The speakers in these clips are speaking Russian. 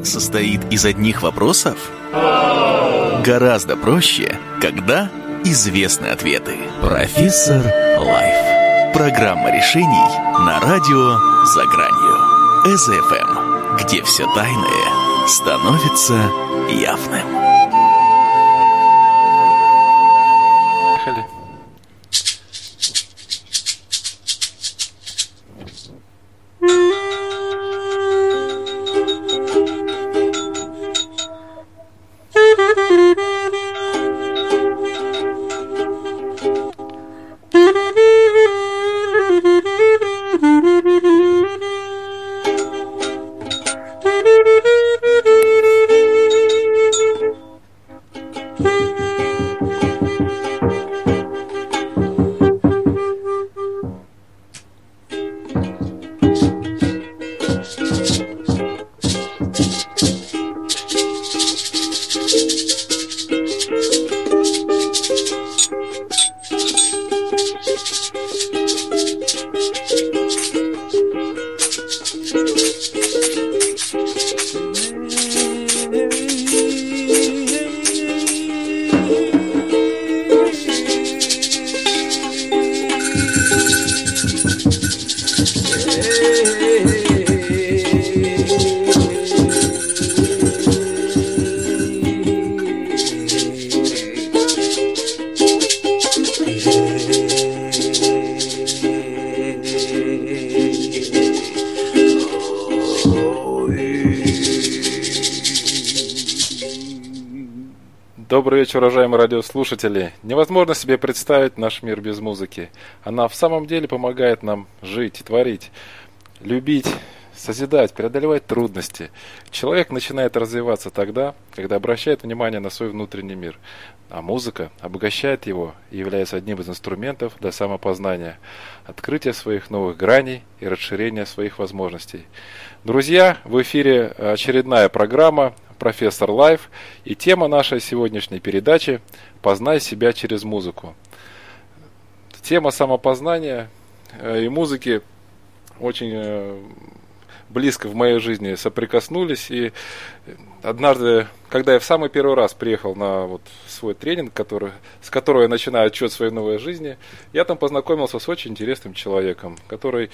жизнь состоит из одних вопросов? Гораздо проще, когда известны ответы. Профессор Лайф. Программа решений на радио «За гранью». СФМ, где все тайное становится явным. Добрый вечер, уважаемые радиослушатели. Невозможно себе представить наш мир без музыки. Она в самом деле помогает нам жить, творить, любить, созидать, преодолевать трудности. Человек начинает развиваться тогда, когда обращает внимание на свой внутренний мир. А музыка обогащает его и является одним из инструментов для самопознания, открытия своих новых граней и расширения своих возможностей. Друзья, в эфире очередная программа профессор Лайф, и тема нашей сегодняшней передачи «Познай себя через музыку». Тема самопознания э, и музыки очень э, близко в моей жизни соприкоснулись, и однажды, когда я в самый первый раз приехал на вот свой тренинг, который, с которого я начинаю отчет своей новой жизни, я там познакомился с очень интересным человеком, который,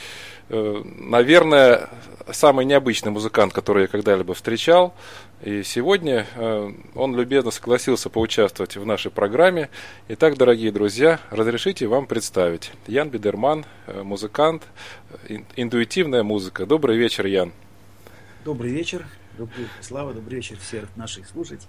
э, наверное, самый необычный музыкант, который я когда-либо встречал. И сегодня э, он любезно согласился поучаствовать в нашей программе. Итак, дорогие друзья, разрешите вам представить. Ян Бедерман, э, музыкант, интуитивная музыка. Добрый вечер, Ян. Добрый вечер. Добрый, Слава, добрый вечер всех наших слушателей.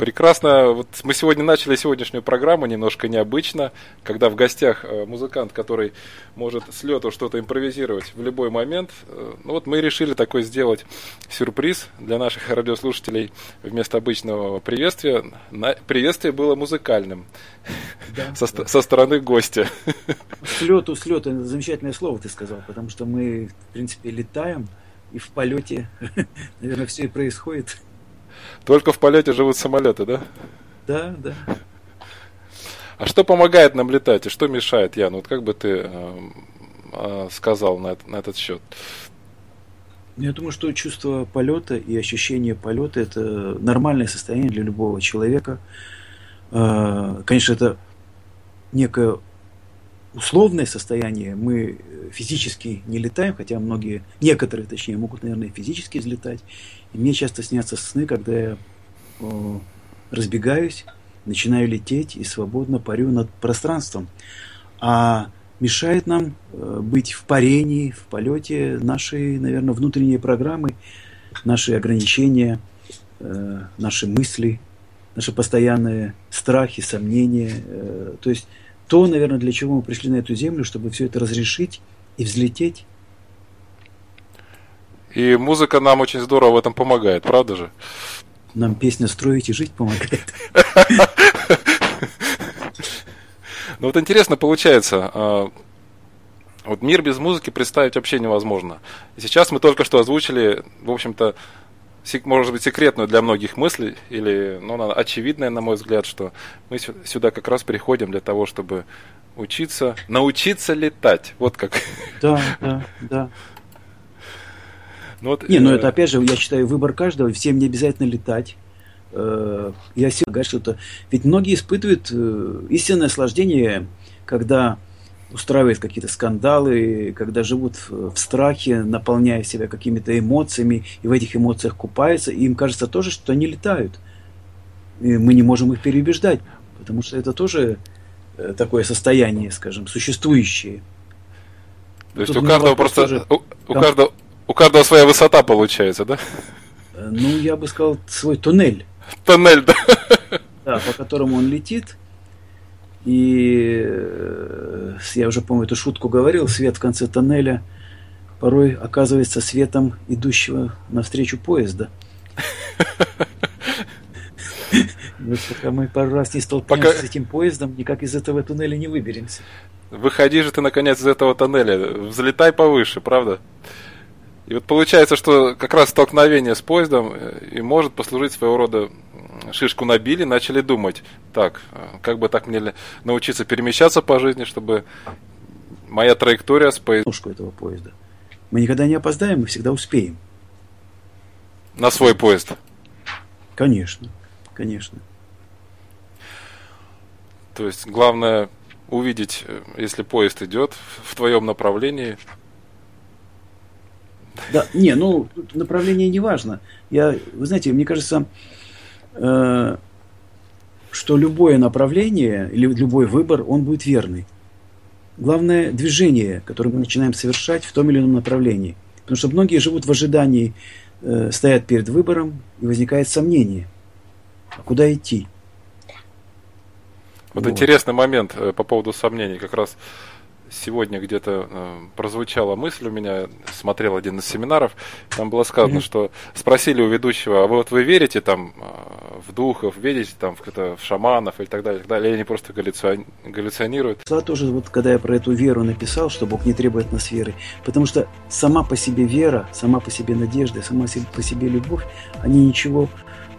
Прекрасно. Вот мы сегодня начали сегодняшнюю программу немножко необычно, когда в гостях э, музыкант, который может с лету что-то импровизировать в любой момент. Э, ну вот мы решили такой сделать сюрприз для наших радиослушателей вместо обычного приветствия. Приветствие было музыкальным да, со, да. со стороны гостя. С лету, с лету, замечательное слово ты сказал, потому что мы, в принципе, летаем, и в полете, наверное, все и происходит. Только в полете живут самолеты, да? Да, да. А что помогает нам летать и что мешает, Ян? Вот как бы ты э, э, сказал на, на этот счет? Я думаю, что чувство полета и ощущение полета это нормальное состояние для любого человека. Э, конечно, это некое условное состояние. Мы физически не летаем, хотя многие, некоторые точнее, могут, наверное, физически взлетать. И мне часто снятся сны, когда я о, разбегаюсь, начинаю лететь и свободно парю над пространством. А мешает нам э, быть в парении, в полете наши, наверное, внутренние программы, наши ограничения, э, наши мысли, наши постоянные страхи, сомнения. Э, то есть то, наверное, для чего мы пришли на эту землю, чтобы все это разрешить и взлететь и музыка нам очень здорово в этом помогает, правда же? Нам песня строить и жить помогает. Ну вот интересно получается, а, вот мир без музыки представить вообще невозможно. И сейчас мы только что озвучили, в общем-то, может быть, секретную для многих мысль, или ну, очевидная, на мой взгляд, что мы сюда как раз приходим для того, чтобы учиться, научиться летать. Вот как. Да, да, да. Ну, вот, не, ну это опять же, я считаю, выбор каждого, всем не обязательно летать. Я всегда что то Ведь многие испытывают истинное наслаждение, когда устраивают какие-то скандалы, когда живут в страхе, наполняя себя какими-то эмоциями, и в этих эмоциях купаются, и им кажется тоже, что они летают. И мы не можем их переубеждать, потому что это тоже э, такое состояние, скажем, существующее. То есть Тут у каждого просто тоже... у, у, да. каждого, у каждого своя высота получается, да? Э, ну, я бы сказал, свой туннель. Туннель, да. Да, по которому он летит. И э, я уже, по-моему, эту шутку говорил, свет в конце тоннеля порой оказывается светом идущего навстречу поезда. Пока мы пару раз не столкнемся с этим поездом, никак из этого туннеля не выберемся. Выходи же ты, наконец, из этого тоннеля. Взлетай повыше, правда? И вот получается, что как раз столкновение с поездом э, и может послужить своего рода шишку набили, начали думать, так, как бы так мне научиться перемещаться по жизни, чтобы моя траектория с поездом... этого поезда. Мы никогда не опоздаем, мы всегда успеем. На свой поезд? Конечно, конечно. То есть главное увидеть, если поезд идет в твоем направлении. Да, не, ну направление не важно. Я, вы знаете, мне кажется, Э, что любое направление или любой выбор, он будет верный. Главное движение, которое мы начинаем совершать в том или ином направлении. Потому что многие живут в ожидании, э, стоят перед выбором, и возникает сомнение, а куда идти. Вот, вот интересный момент э, по поводу сомнений. Как раз сегодня где-то э, прозвучала мысль у меня, смотрел один из семинаров, там было сказано, mm-hmm. что спросили у ведущего, а вы вот вы верите там э, в духов, верите там в, в шаманов и так далее, и так далее, или они просто галлюционируют? Да, тоже вот когда я про эту веру написал, что Бог не требует нас веры, потому что сама по себе вера, сама по себе надежда, сама по себе любовь, они ничего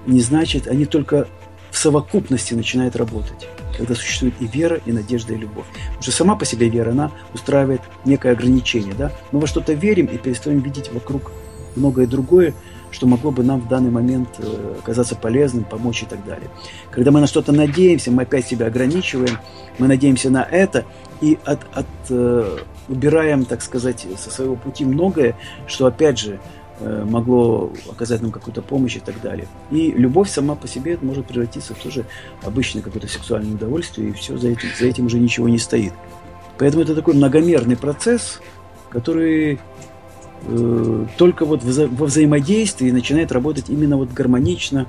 не значат, они только в совокупности начинают работать когда существует и вера, и надежда, и любовь. Потому что сама по себе вера, она устраивает некое ограничение. Да? Мы во что-то верим и перестаем видеть вокруг многое другое, что могло бы нам в данный момент э, оказаться полезным, помочь и так далее. Когда мы на что-то надеемся, мы опять себя ограничиваем, мы надеемся на это и от, от, э, убираем, так сказать, со своего пути многое, что опять же могло оказать нам какую-то помощь и так далее. И любовь сама по себе может превратиться в тоже обычное какое-то сексуальное удовольствие, и все, за этим, за этим уже ничего не стоит. Поэтому это такой многомерный процесс, который э, только вот вза во взаимодействии начинает работать именно вот гармонично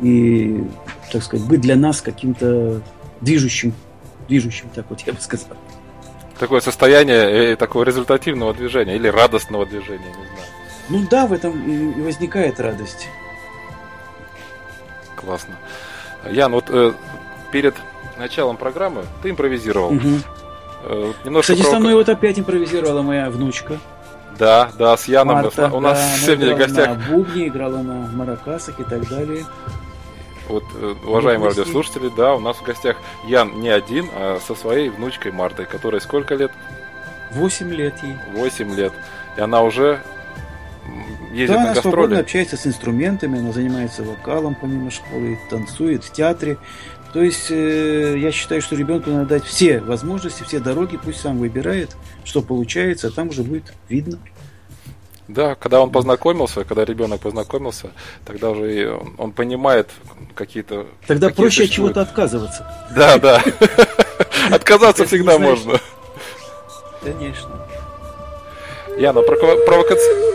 и, так сказать, быть для нас каким-то движущим, движущим, так вот я бы сказал. Такое состояние э, такого результативного движения или радостного движения, не знаю. Ну да, в этом и возникает радость. Классно. Ян, вот э, перед началом программы ты импровизировал. Угу. Э, немножко Кстати, про... со мной вот опять импровизировала моя внучка. Да, да, с Яном Марта, у нас да, сегодня в гостях. На бубне, играла на маракасах и так далее. Вот, э, уважаемые радиослушатели, да, у нас в гостях Ян не один, а со своей внучкой Мартой, которой сколько лет? Восемь лет ей. Восемь лет. И она уже ездит да, на гастроли. свободно общается с инструментами, она занимается вокалом помимо школы, танцует в театре. То есть э, я считаю, что ребенку надо дать все возможности, все дороги, пусть сам выбирает, что получается, а там уже будет видно. Да, когда он познакомился, когда ребенок познакомился, тогда уже он, он понимает какие-то. Тогда какие проще от чего-то отказываться. Да, да. Отказаться всегда можно. Конечно. Яна, ну, провокация...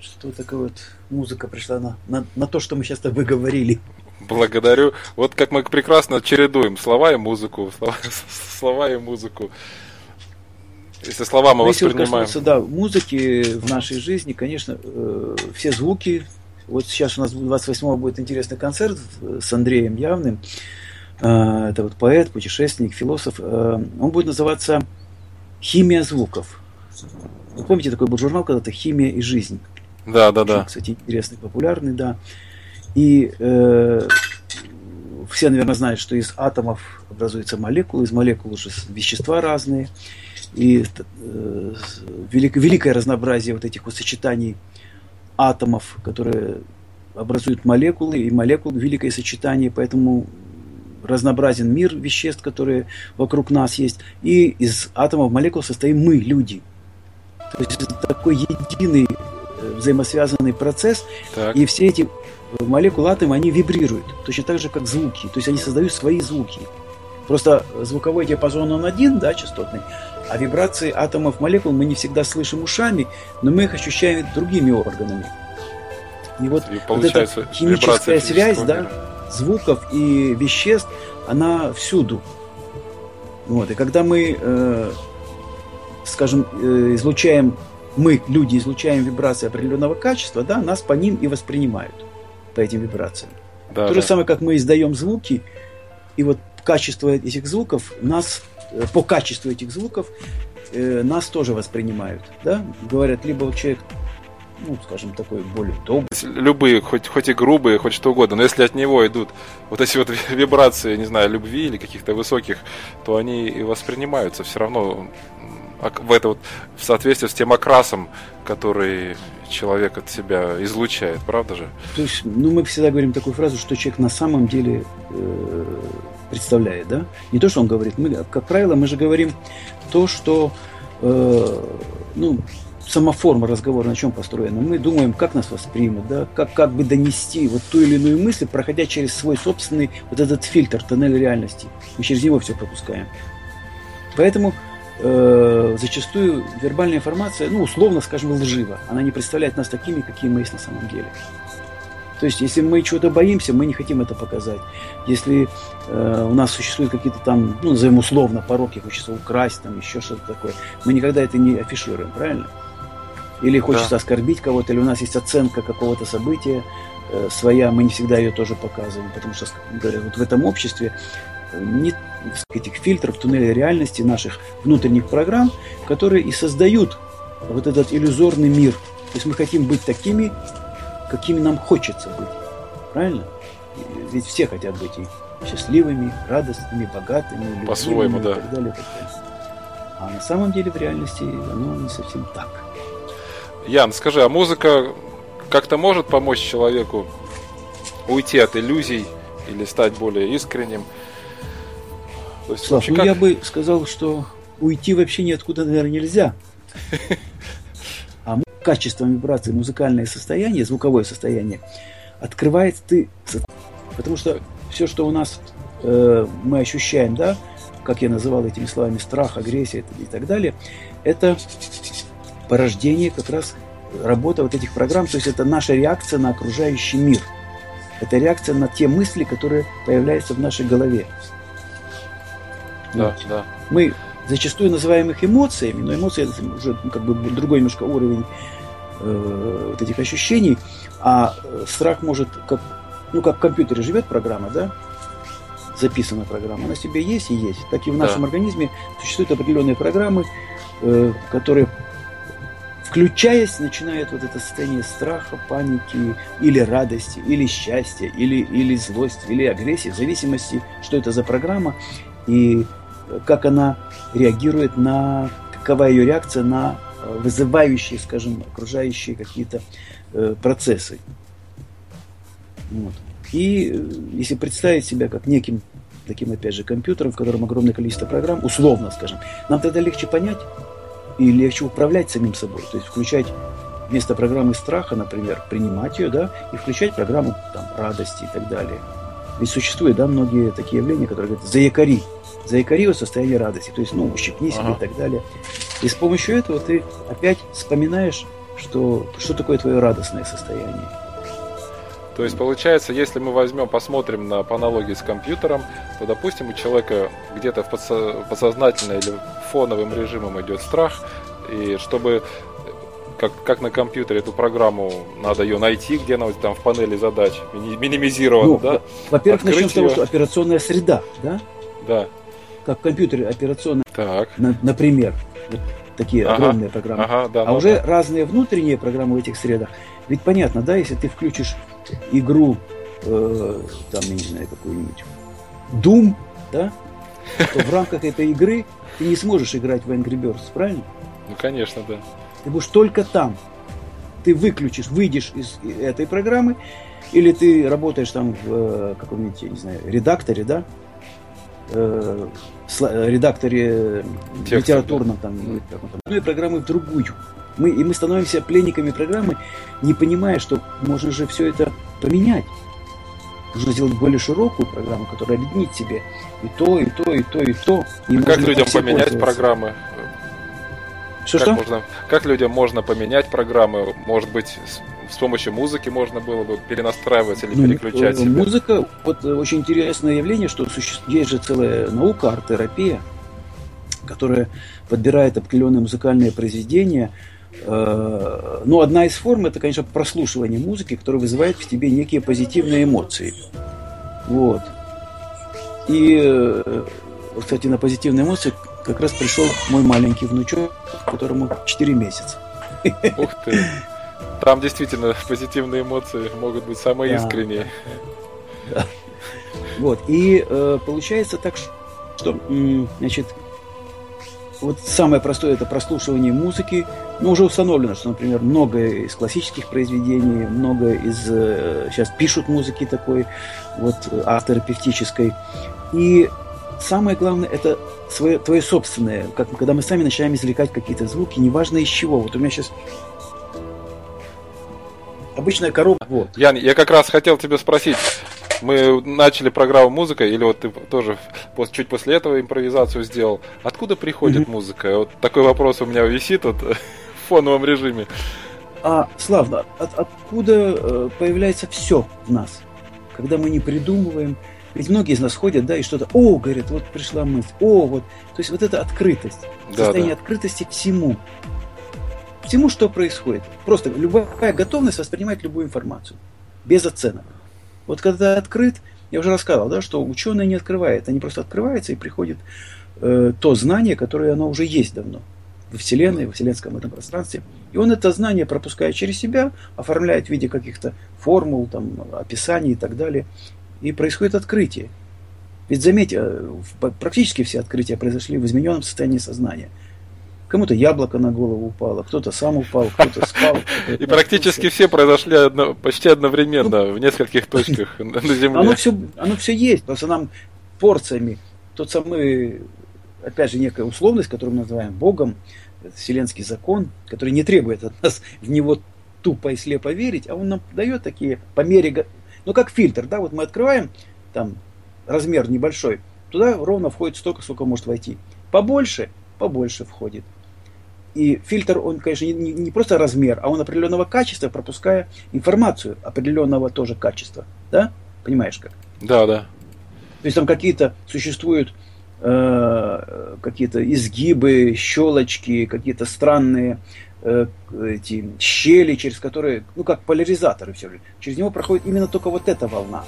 Что такое вот музыка пришла на, на, на то, что мы сейчас с тобой говорили. Благодарю. Вот как мы прекрасно чередуем слова и музыку, слова, слова и музыку. Если слова мы Но воспринимаем. Если да, музыки в нашей жизни, конечно, э, все звуки. Вот сейчас у нас 28-го будет интересный концерт с Андреем Явным. Э, это вот поэт, путешественник, философ. Э, он будет называться «Химия звуков». Вы помните, такой был журнал когда-то «Химия и жизнь». Да, да, да. Кстати, интересный, популярный, да. И э, все, наверное, знают, что из атомов образуются молекулы, из молекул уже вещества разные. И э, велик, великое разнообразие вот этих вот сочетаний атомов, которые образуют молекулы, и молекул великое сочетание, поэтому разнообразен мир веществ, которые вокруг нас есть. И из атомов молекул состоим мы, люди. То есть это такой единый э, взаимосвязанный процесс, так. и все эти молекулы атома, они вибрируют, точно так же, как звуки. То есть они создают свои звуки. Просто звуковой диапазон он один, да, частотный, а вибрации атомов молекул мы не всегда слышим ушами, но мы их ощущаем другими органами. И вот, и вот эта химическая связь да, звуков и веществ, она всюду. Вот. И когда мы, э, скажем, э, излучаем, мы, люди, излучаем вибрации определенного качества, да, нас по ним и воспринимают, по этим вибрациям. Да, То да. же самое, как мы издаем звуки, и вот качество этих звуков нас Э, по качеству этих звуков э, нас тоже воспринимают. Да? Говорят, либо человек ну, скажем, такой более добрый. Любые, хоть, хоть и грубые, хоть что угодно, но если от него идут вот эти вот вибрации, не знаю, любви или каких-то высоких, то они и воспринимаются все равно в это вот в соответствии с тем окрасом, который человек от себя излучает, правда же? То есть, ну, мы всегда говорим такую фразу, что человек на самом деле э, представляет, да? Не то, что он говорит. Мы, как правило, мы же говорим то, что, э, ну, сама форма разговора на чем построена. Мы думаем, как нас воспримут, да, как, как бы донести вот ту или иную мысль, проходя через свой собственный вот этот фильтр, тоннель реальности. Мы через него все пропускаем. Поэтому э, зачастую вербальная информация, ну, условно скажем, лжива. Она не представляет нас такими, какие мы есть на самом деле. То есть, если мы чего-то боимся, мы не хотим это показать. Если э, у нас существуют какие-то там, ну, назовем условно, пороки, хочется украсть, там еще что-то такое, мы никогда это не афишируем, правильно? Или хочется да. оскорбить кого-то, или у нас есть оценка какого-то события э, своя, мы не всегда ее тоже показываем, потому что, говорят, вот в этом обществе нет этих фильтров, туннелей реальности наших внутренних программ, которые и создают вот этот иллюзорный мир. То есть мы хотим быть такими, какими нам хочется быть. Правильно? Ведь все хотят быть и счастливыми, радостными, богатыми, По-своему, да. и так далее. А на самом деле в реальности оно не совсем так. Ян, скажи, а музыка как-то может помочь человеку уйти от иллюзий или стать более искренним? То есть, Слав, ну как... я бы сказал, что уйти вообще ниоткуда, наверное, нельзя. качеством вибрации музыкальное состояние, звуковое состояние, открывает ты. Потому что все, что у нас э, мы ощущаем, да, как я называл этими словами, страх, агрессия и так далее, это порождение как раз работы вот этих программ, то есть это наша реакция на окружающий мир. Это реакция на те мысли, которые появляются в нашей голове. Да, вот. да. Мы зачастую называем их эмоциями, но эмоции это уже как бы другой немножко уровень э, вот этих ощущений, а э, страх может, как, ну, как в компьютере живет программа, да, записана программа, она себе есть и есть. Так и в нашем да. организме существуют определенные программы, э, которые, включаясь, начинают вот это состояние страха, паники, или радости, или счастья, или, или злость, или агрессии, в зависимости, что это за программа и как она реагирует на, какова ее реакция на вызывающие, скажем, окружающие какие-то э, процессы. Вот. И э, если представить себя как неким таким, опять же, компьютером, в котором огромное количество программ, условно, скажем, нам тогда легче понять и легче управлять самим собой. То есть включать вместо программы страха, например, принимать ее, да, и включать программу там, радости и так далее. Ведь существуют, да, многие такие явления, которые говорят, заякори, заикарил состояние радости, то есть, ну, ущипни себя ага. и так далее. И с помощью этого ты опять вспоминаешь что, что такое твое радостное состояние. То есть получается, если мы возьмем, посмотрим на, по аналогии с компьютером, то, допустим, у человека где-то в подсознательно или фоновым режимом идет страх, и чтобы как, как на компьютере эту программу надо ее найти, где она там в панели задач минимизирована, ну, да? Во-первых, начнем с того, что операционная среда, да? Да. Как в компьютере операционная, так. На, например, вот такие ага. огромные программы. Ага, да, а ну, уже да. разные внутренние программы в этих средах. Ведь понятно, да, если ты включишь игру, э, там, я не знаю, какую-нибудь Doom, да, то в рамках этой игры ты не сможешь играть в Angry Birds, правильно? Ну, конечно, да. Ты будешь только там. Ты выключишь, выйдешь из этой программы, или ты работаешь там в э, каком-нибудь, я не знаю, редакторе, да, э, редакторе Текста, литературном, да. там, одной программы в другую. Мы, и мы становимся пленниками программы, не понимая, что можно же все это поменять. Нужно сделать более широкую программу, которая объединит себе и то, и то, и то, и то. И а как людям поменять программы? Что, как, что? Можно, как людям можно поменять программы? Может быть, с, помощью музыки можно было бы перенастраивать или ну, переключать? Себя? Музыка, вот э, очень интересное явление, что существует, есть же целая наука, арт-терапия, которая подбирает определенные музыкальные произведения, э, ну, одна из форм это, конечно, прослушивание музыки, которая вызывает в тебе некие позитивные эмоции. Вот. И, э, кстати, на позитивные эмоции как раз пришел мой маленький внучок, которому 4 месяца. Ух ты! Там действительно позитивные эмоции могут быть самые да. искренние. Да. Вот. И э, получается так, что, значит, вот самое простое это прослушивание музыки. Ну, уже установлено, что, например, много из классических произведений, много из... Э, сейчас пишут музыки такой, вот, авторопевтической. И самое главное, это свое, твое собственное, как, когда мы сами начинаем извлекать какие-то звуки, неважно из чего. Вот у меня сейчас обычная коробка. Вот. Ян, я как раз хотел тебя спросить. Мы начали программу музыка, или вот ты тоже чуть после этого импровизацию сделал. Откуда приходит mm-hmm. музыка? Вот такой вопрос у меня висит вот, в фоновом режиме. А, Славно, от, откуда э, появляется все в нас? Когда мы не придумываем, ведь многие из нас ходят, да, и что-то, о, говорят, вот пришла мысль, о, вот. То есть вот эта открытость, да, состояние да. открытости всему. Всему, что происходит. Просто любая готовность воспринимать любую информацию. Без оценок. Вот когда открыт, я уже рассказывал, да, что ученые не открывают, они просто открываются и приходит э, то знание, которое оно уже есть давно во Вселенной, во вселенском этом пространстве. И он это знание пропускает через себя, оформляет в виде каких-то формул, там, описаний и так далее и происходит открытие. Ведь заметьте, э, практически все открытия произошли в измененном состоянии сознания. Кому-то яблоко на голову упало, кто-то сам упал, кто-то спал. И практически все произошли почти одновременно в нескольких точках на Земле. Оно все, оно все есть, просто нам порциями тот самый, опять же, некая условность, которую мы называем Богом, вселенский закон, который не требует от нас в него тупо и слепо верить, а он нам дает такие по мере ну, как фильтр, да, вот мы открываем, там, размер небольшой, туда ровно входит столько, сколько может войти. Побольше, побольше входит. И фильтр, он, конечно, не, не просто размер, а он определенного качества, пропуская информацию определенного тоже качества. Да? Понимаешь как? Да, да. То есть там какие-то существуют э, какие-то изгибы, щелочки, какие-то странные Э, эти щели, через которые, ну как поляризаторы все же, через него проходит именно только вот эта волна,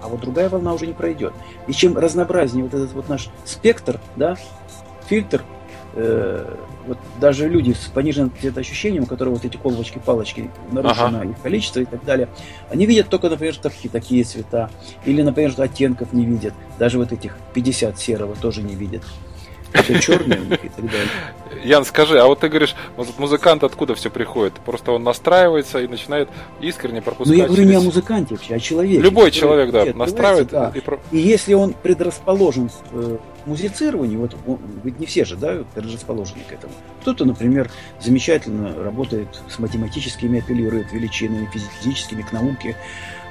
а вот другая волна уже не пройдет. И чем разнообразнее вот этот вот наш спектр, да, фильтр, э, вот даже люди с пониженным ощущением, у которых вот эти колбочки-палочки, нарушено ага. их количество и так далее, они видят только, например, такие, такие цвета, или, например, оттенков не видят, даже вот этих 50 серого тоже не видят все черное и так далее. Ян, скажи, а вот ты говоришь, музыкант откуда все приходит? Просто он настраивается и начинает искренне пропускать. Ну я говорю через... не о музыканте вообще, а человеке. Любой человек, да, настраивает. Да. И... и если он предрасположен к э, музицированию, вот он, ведь не все же, да, предрасположены к этому. Кто-то, например, замечательно работает с математическими, апеллирует величинами, физическими, к науке.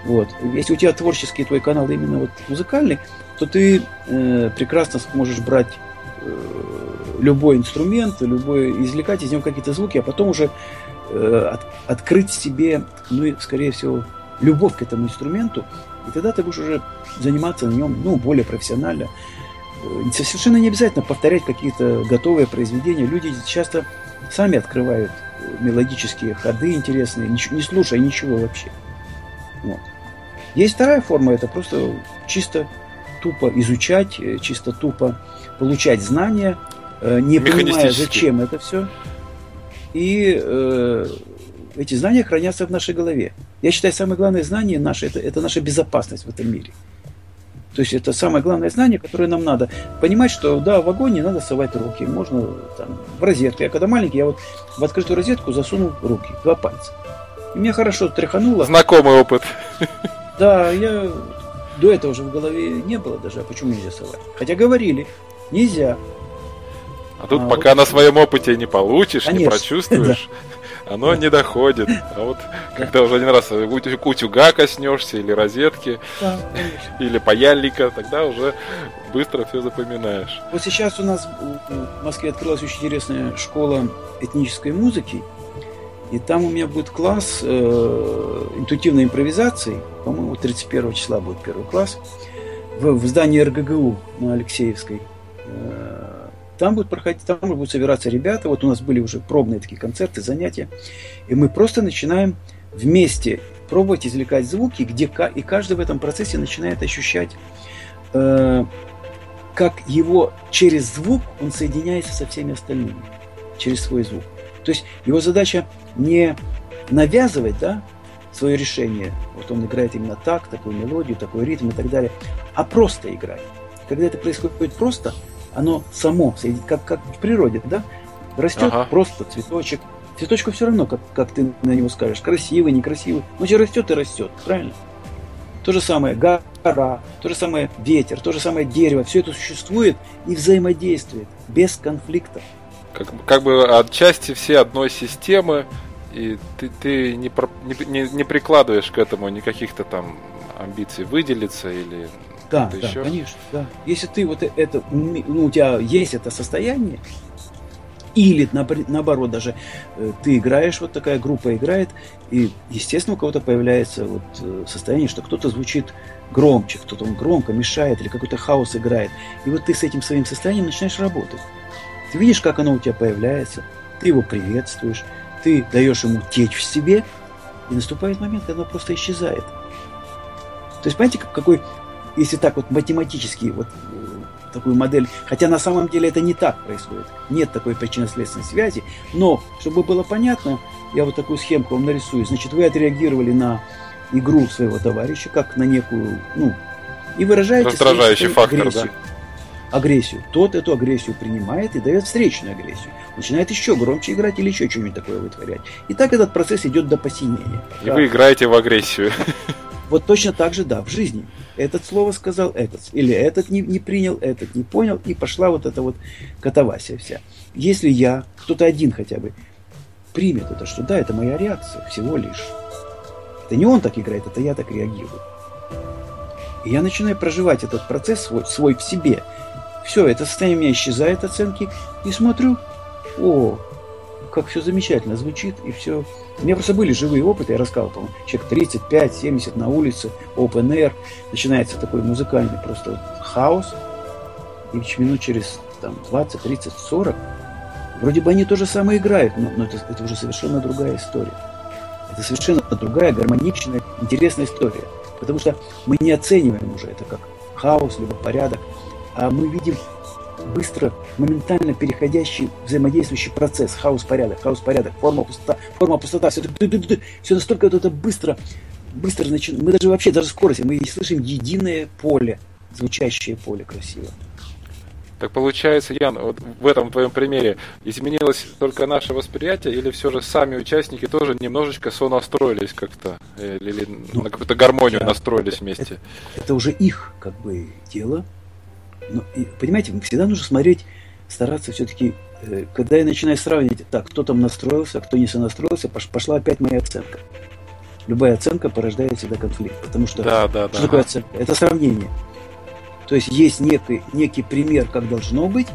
Вот. Если у тебя творческий твой канал именно вот музыкальный, то ты э, прекрасно сможешь брать любой инструмент, любой, извлекать из него какие-то звуки, а потом уже э, от, открыть себе, ну и, скорее всего, любовь к этому инструменту, и тогда ты будешь уже заниматься на нем, ну, более профессионально. Э, совершенно не обязательно повторять какие-то готовые произведения. Люди часто сами открывают э, мелодические ходы интересные, не слушая ничего вообще. Вот. Есть вторая форма, это просто чисто тупо изучать, э, чисто тупо получать знания, не понимая, зачем это все. И э, эти знания хранятся в нашей голове. Я считаю, самое главное знание наше это, это наша безопасность в этом мире. То есть это самое главное знание, которое нам надо. Понимать, что да, в огонь не надо совать руки. Можно там, в розетку. Я когда маленький, я вот в открытую розетку засунул руки, два пальца. И меня хорошо тряхануло. Знакомый опыт. Да, я до этого уже в голове не было даже, а почему нельзя совать. Хотя говорили, нельзя. А тут а, пока вот... на своем опыте не получишь, Конечно. не прочувствуешь, да. оно не доходит. А вот да. когда уже один раз утюга коснешься или розетки, да, или паяльника, тогда уже быстро все запоминаешь. Вот сейчас у нас в Москве открылась очень интересная школа этнической музыки. И там у меня будет класс э, интуитивной импровизации. По-моему, 31 числа будет первый класс. В, в здании РГГУ на Алексеевской. Э, там будут проходить, там будут собираться ребята. Вот у нас были уже пробные такие концерты, занятия. И мы просто начинаем вместе пробовать извлекать звуки, где и каждый в этом процессе начинает ощущать, э, как его через звук он соединяется со всеми остальными, через свой звук. То есть его задача не навязывать да, свое решение, вот он играет именно так, такую мелодию, такой ритм и так далее, а просто играть. Когда это происходит просто, оно само, как, как в природе, да, растет ага. просто цветочек. Цветочку все равно, как, как ты на него скажешь, красивый, некрасивый. Он же растет и растет, правильно? То же самое гора, то же самое ветер, то же самое дерево. Все это существует и взаимодействует без конфликтов. Как, как бы отчасти все одной системы, и ты, ты не, не, не прикладываешь к этому никаких-то там амбиций выделиться или да, да, еще? конечно, да. Если ты вот это, ну, у тебя есть это состояние, или наоборот даже э, ты играешь, вот такая группа играет, и естественно у кого-то появляется вот э, состояние, что кто-то звучит громче, кто-то он громко мешает, или какой-то хаос играет. И вот ты с этим своим состоянием начинаешь работать. Ты видишь, как оно у тебя появляется, ты его приветствуешь, ты даешь ему течь в себе, и наступает момент, когда оно просто исчезает. То есть, понимаете, какой если так вот математически вот э, такую модель, хотя на самом деле это не так происходит, нет такой причинно-следственной связи, но чтобы было понятно, я вот такую схемку вам нарисую, значит, вы отреагировали на игру своего товарища, как на некую, ну, и выражаете Раздражающий фактор, агрессию. Да? Агрессию. Тот эту агрессию принимает и дает встречную агрессию. Начинает еще громче играть или еще что-нибудь такое вытворять. И так этот процесс идет до посинения. И вы играете в агрессию. Вот точно так же, да, в жизни. Этот слово сказал этот, или этот не, не принял, этот не понял, и пошла вот эта вот катавасия вся. Если я, кто-то один хотя бы, примет это, что да, это моя реакция всего лишь. Это не он так играет, это я так реагирую. И я начинаю проживать этот процесс свой, свой в себе. Все, это состояние у меня исчезает оценки, и смотрю, о, как все замечательно звучит, и все. У меня просто были живые опыты, я рассказывал, по-моему, человек 35-70 на улице, open air, начинается такой музыкальный просто вот хаос, и минут через там, 20, 30, 40, вроде бы они то же самое играют, но, но это, это уже совершенно другая история. Это совершенно другая, гармоничная, интересная история. Потому что мы не оцениваем уже это как хаос, либо порядок, а мы видим быстро, моментально переходящий взаимодействующий процесс, хаос-порядок, хаос-порядок, форма пустота, форма пустота, все, это, все настолько вот это быстро, быстро начинает, мы даже вообще, даже скорость, мы слышим единое поле, звучащее поле красиво. Так получается, Ян, вот в этом твоем примере изменилось только наше восприятие, или все же сами участники тоже немножечко сонастроились как-то, или ну, на какую-то гармонию я, настроились вместе? Это, это уже их как бы дело, но, и, понимаете, всегда нужно смотреть, стараться все-таки, э, когда я начинаю сравнивать, так, кто там настроился, кто не сонастроился, пошла опять моя оценка. Любая оценка порождает всегда конфликт, потому что да, да, что да. такое оценка? Это сравнение. То есть есть некий, некий пример, как должно быть,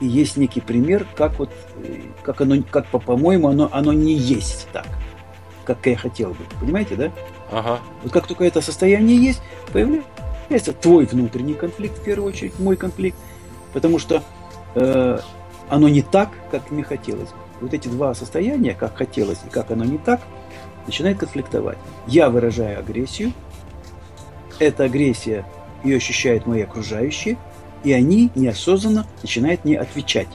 и есть некий пример, как вот, э, как оно, как по, по-моему, оно, оно не есть так, как я хотел бы. Понимаете, да? Ага. Вот как только это состояние есть, появляется твой внутренний конфликт, в первую очередь, мой конфликт, потому что э, оно не так, как мне хотелось. Вот эти два состояния, как хотелось и как оно не так, начинает конфликтовать. Я выражаю агрессию, эта агрессия ее ощущают мои окружающие, и они неосознанно начинают мне отвечать.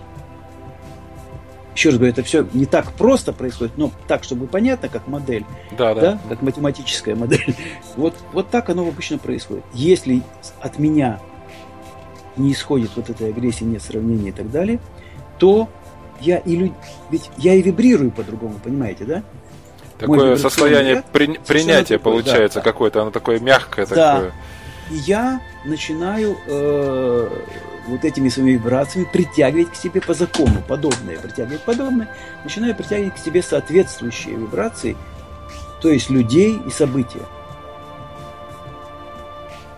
Еще раз говорю, это все не так просто происходит, но так, чтобы понятно, как модель, да, да. Да, как математическая модель. Вот, вот так оно обычно происходит. Если от меня не исходит вот этой агрессии, нет сравнения и так далее, то я и люд... ведь я и вибрирую по-другому, понимаете, да? Такое состояние при... принятия такое, получается да, какое-то, оно такое мягкое да. такое. И я начинаю э, вот этими своими вибрациями притягивать к себе по закону подобное, притягивать подобное, начинаю притягивать к себе соответствующие вибрации, то есть людей и события.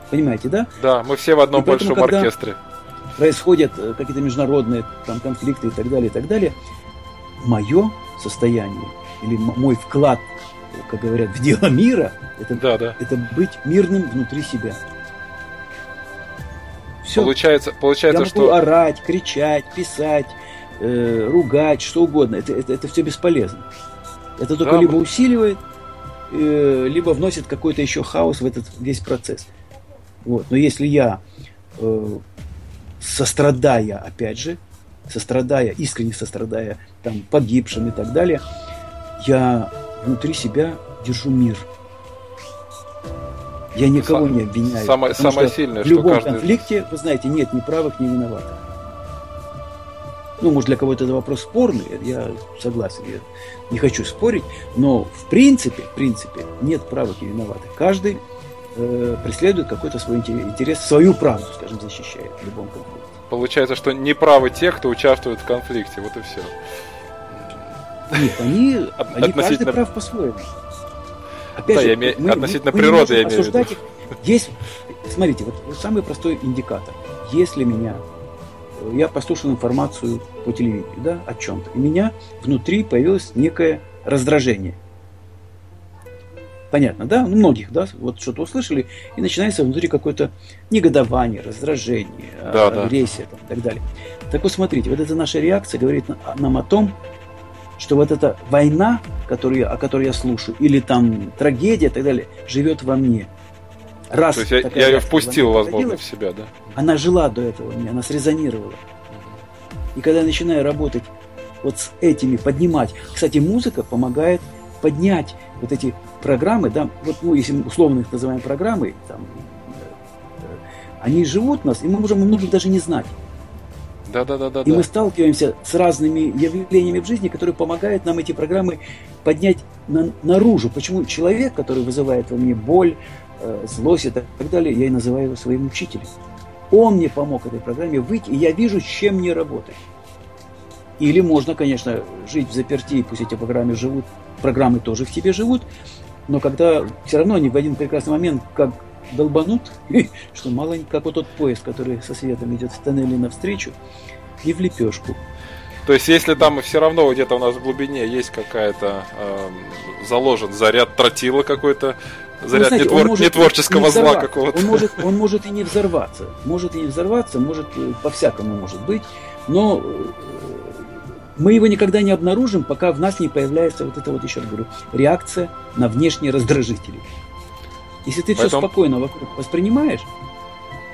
Понимаете, да? Да, мы все в одном поэтому, большом оркестре. Происходят э, какие-то международные там, конфликты и так далее, и так далее. Мое состояние или мой вклад, как говорят, в дело мира, это, да, да. это быть мирным внутри себя. Все. Получается, получается, Я могу что... орать, кричать, писать, э, ругать, что угодно. Это, это, это все бесполезно. Это только да, либо усиливает, э, либо вносит какой-то еще хаос в этот весь процесс. Вот. Но если я, э, сострадая, опять же, сострадая, искренне сострадая там, погибшим и так далее, я внутри себя держу мир. Я никого Сам, не обвиняю. Самое, самое что сильное, в любом каждый... конфликте, вы знаете, нет ни правых, ни виноватых. Ну, может, для кого-то это вопрос спорный, я согласен, я не хочу спорить, но в принципе, в принципе, нет правых и виноватых. Каждый э, преследует какой-то свой интерес, свою правду, скажем, защищает в любом конфликте. Получается, что не правы те, кто участвует в конфликте, вот и все. Нет, они, они каждый прав по-своему. Опять да, же, я имею, мы, относительно мы, природы мы я имею в виду. Есть, смотрите, вот самый простой индикатор. Если меня, я послушал информацию по телевидению, да, о чем-то, и у меня внутри появилось некое раздражение. Понятно, да? Ну, многих, да, вот что-то услышали, и начинается внутри какое-то негодование, раздражение, да, агрессия да. Там, и так далее. Так вот, смотрите, вот эта наша реакция говорит нам о том, что вот эта война, которую, о которой я слушаю, или там трагедия и так далее, живет во мне. Раз То есть я, я ее впустил, возможно, в себя, да? Она жила до этого меня, она срезонировала. И когда я начинаю работать вот с этими, поднимать. Кстати, музыка помогает поднять вот эти программы, да, вот, ну, если условно их называем программы, там, э, э, они живут в нас, и мы можем многих даже не знать. Да, да, да, да. И мы сталкиваемся с разными явлениями в жизни, которые помогают нам эти программы поднять на, наружу. Почему человек, который вызывает во мне боль, э, злость и так далее, я и называю его своим учителем. Он мне помог этой программе выйти, и я вижу, с чем мне работать. Или можно, конечно, жить в заперти, пусть эти программы живут, программы тоже в тебе живут, но когда все равно они в один прекрасный момент, как долбанут, что мало как вот тот поезд, который со светом идет в тоннеле навстречу, и в лепешку. То есть, если там все равно где-то у нас в глубине есть какая-то э, заложен заряд тротила какой-то, заряд ну, знаете, нетвор... может нетворческого не зла какого-то. Он может, он может и не взорваться. Может и не взорваться, может э, по-всякому может быть. Но э, мы его никогда не обнаружим, пока в нас не появляется вот это вот, еще раз говорю, реакция на внешние раздражители. Если ты Поэтому... все спокойно вокруг воспринимаешь,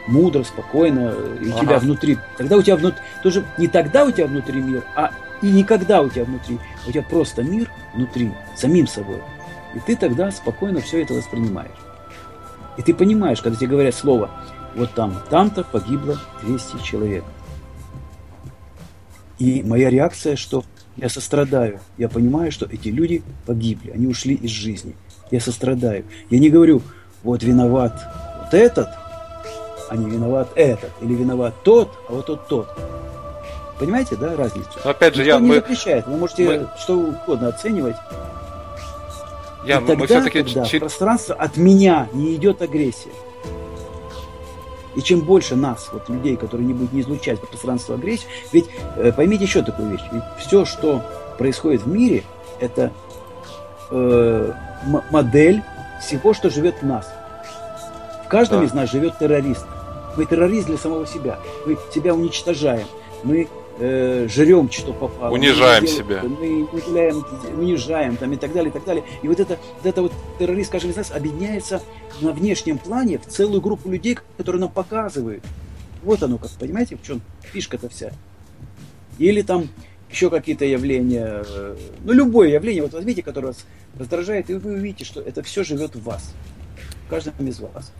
мудро, спокойно, и ага. тебя внутри, тогда у тебя внутри, тоже не тогда у тебя внутри мир, а и никогда у тебя внутри, у тебя просто мир внутри, самим собой. И ты тогда спокойно все это воспринимаешь. И ты понимаешь, когда тебе говорят слово, вот там, там-то погибло 200 человек. И моя реакция, что я сострадаю. Я понимаю, что эти люди погибли, они ушли из жизни. Я сострадаю. Я не говорю, вот виноват вот этот, а не виноват этот, или виноват тот, а вот тот тот. Понимаете, да, разницу? Опять же, Никто я не мы... запрещает. Вы можете мы... что угодно оценивать. Я, И тогда, мы все-таки когда в пространство от меня не идет агрессия. И чем больше нас, вот людей, которые не будут не излучать по пространству агрессию, ведь э, поймите еще такую вещь, ведь все, что происходит в мире, это э, модель всего, что живет в нас. В каждом да. из нас живет террорист. Мы террорист для самого себя. Мы себя уничтожаем. Мы э, жрем, что попало. Унижаем мы себя. Мы унижаем, унижаем там, и так далее, и так далее. И вот это, вот это вот террорист, скажем, из нас объединяется на внешнем плане в целую группу людей, которые нам показывают. Вот оно как, понимаете, в чем фишка-то вся. Или там еще какие-то явления, э, ну любое явление, вот возьмите, которое вас раздражает, и вы увидите, что это все живет в вас, в каждом из вас.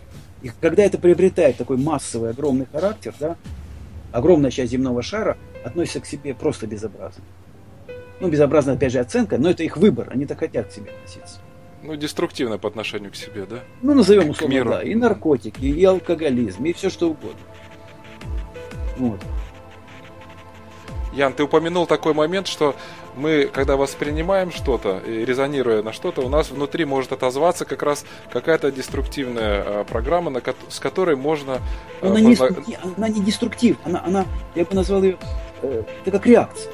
И когда это приобретает такой массовый, огромный характер, да, огромная часть земного шара относится к себе просто безобразно. Ну, безобразно, опять же, оценка, но это их выбор, они так хотят к себе относиться. Ну, деструктивно по отношению к себе, да? Ну, назовем условно, да. И наркотики, и алкоголизм, и все что угодно. Вот. Ян, ты упомянул такой момент, что мы, когда воспринимаем что-то, и резонируя на что-то, у нас внутри может отозваться как раз какая-то деструктивная а, программа, на, с которой можно... А, она, не, она не деструктив, она, она, я бы назвал ее, э, это как реакция.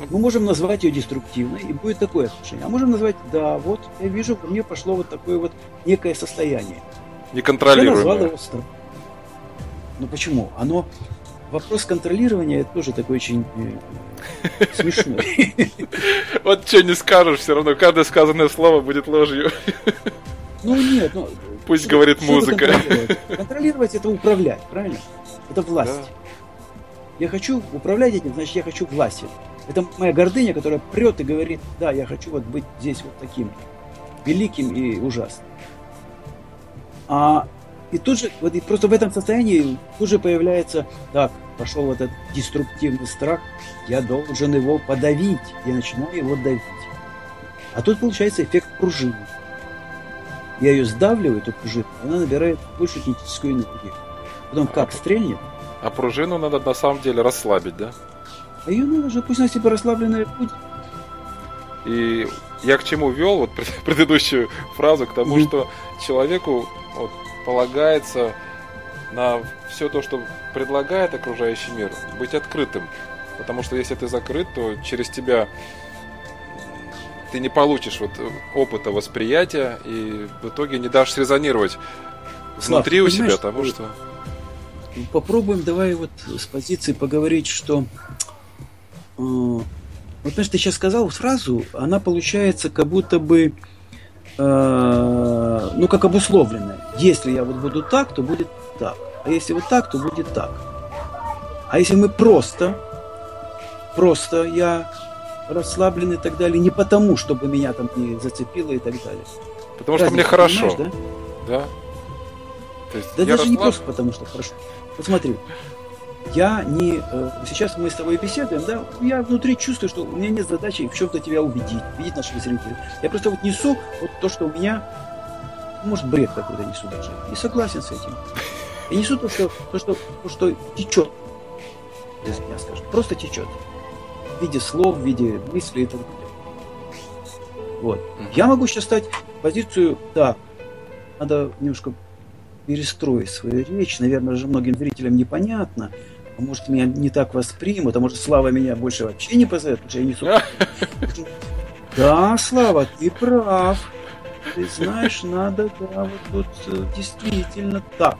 Ну. Мы можем назвать ее деструктивной, и будет такое отношение. А можем назвать, да, вот, я вижу, ко мне пошло вот такое вот некое состояние. Неконтролируемое. Я назвал его страх. Ну почему? Оно вопрос контролирования это тоже такой очень э, смешной. Вот что не скажешь, все равно каждое сказанное слово будет ложью. Ну нет, ну... Пусть говорит музыка. Контролировать? это управлять, правильно? Это власть. Я хочу управлять этим, значит, я хочу власти. Это моя гордыня, которая прет и говорит, да, я хочу вот быть здесь вот таким великим и ужасным. А и тут же, вот и просто в этом состоянии тут же появляется, так, пошел вот этот деструктивный страх, я должен его подавить, я начинаю его давить. А тут получается эффект пружины. Я ее сдавливаю, эту пружину, она набирает больше кинетическую энергию. Потом как стрельнет. А пружину надо на самом деле расслабить, да? А ее надо же, пусть она себе расслабленная будет. И я к чему вел вот предыдущую фразу, к тому, что человеку полагается на все то, что предлагает окружающий мир, быть открытым. Потому что если ты закрыт, то через тебя ты не получишь вот опыта восприятия и в итоге не дашь срезонировать внутри Слав, у себя того, что... Попробуем давай вот с позиции поговорить, что... Э, вот, знаешь, ты сейчас сказал фразу, она получается как будто бы Э, ну, как обусловленное. Если я вот буду так, то будет так. А если вот так, то будет так. А если мы просто, просто я расслаблен и так далее, не потому, чтобы меня там не зацепило и так далее. Потому Разница, что мне хорошо. Да? Да. То есть да даже расслаб... не просто потому, что хорошо. Вот смотри, я не... Э, сейчас мы с тобой беседуем, да, я внутри чувствую, что у меня нет задачи в чем-то тебя убедить, убедить наших зрителей. Я просто вот несу вот то, что у меня, может, бред какой-то несу даже. И согласен с этим. Я несу то, что, то, что, то, что течет из меня, скажем, просто течет. В виде слов, в виде мыслей и так далее. Вот. Я могу сейчас стать позицию, да, надо немножко перестроить свою речь. Наверное, же многим зрителям непонятно а может меня не так воспримут, а может Слава меня больше вообще не позовет, потому что я несу. Да, Слава, ты прав. Ты знаешь, надо, да, вот тут э, действительно так.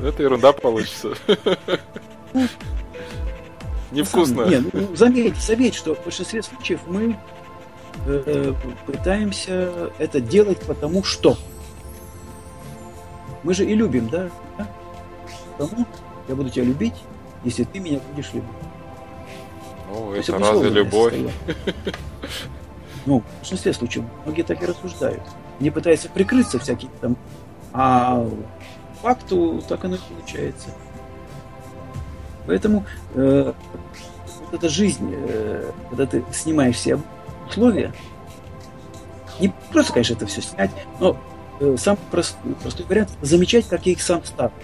Это ерунда получится. Невкусно. Нет, ну, заметь, заметь, что в большинстве случаев мы э, пытаемся это делать потому что. Мы же и любим, да? Потому я буду тебя любить, если ты меня будешь любить. Ну, это разве любовь? Ну, в большинстве случаев многие так и рассуждают. Не пытаются прикрыться всякие там, а факту так оно и получается. Поэтому э, вот эта жизнь, э, когда ты снимаешь все условия, не просто, конечно, это все снять, но самый простой, простой вариант замечать, как я их сам ставлю.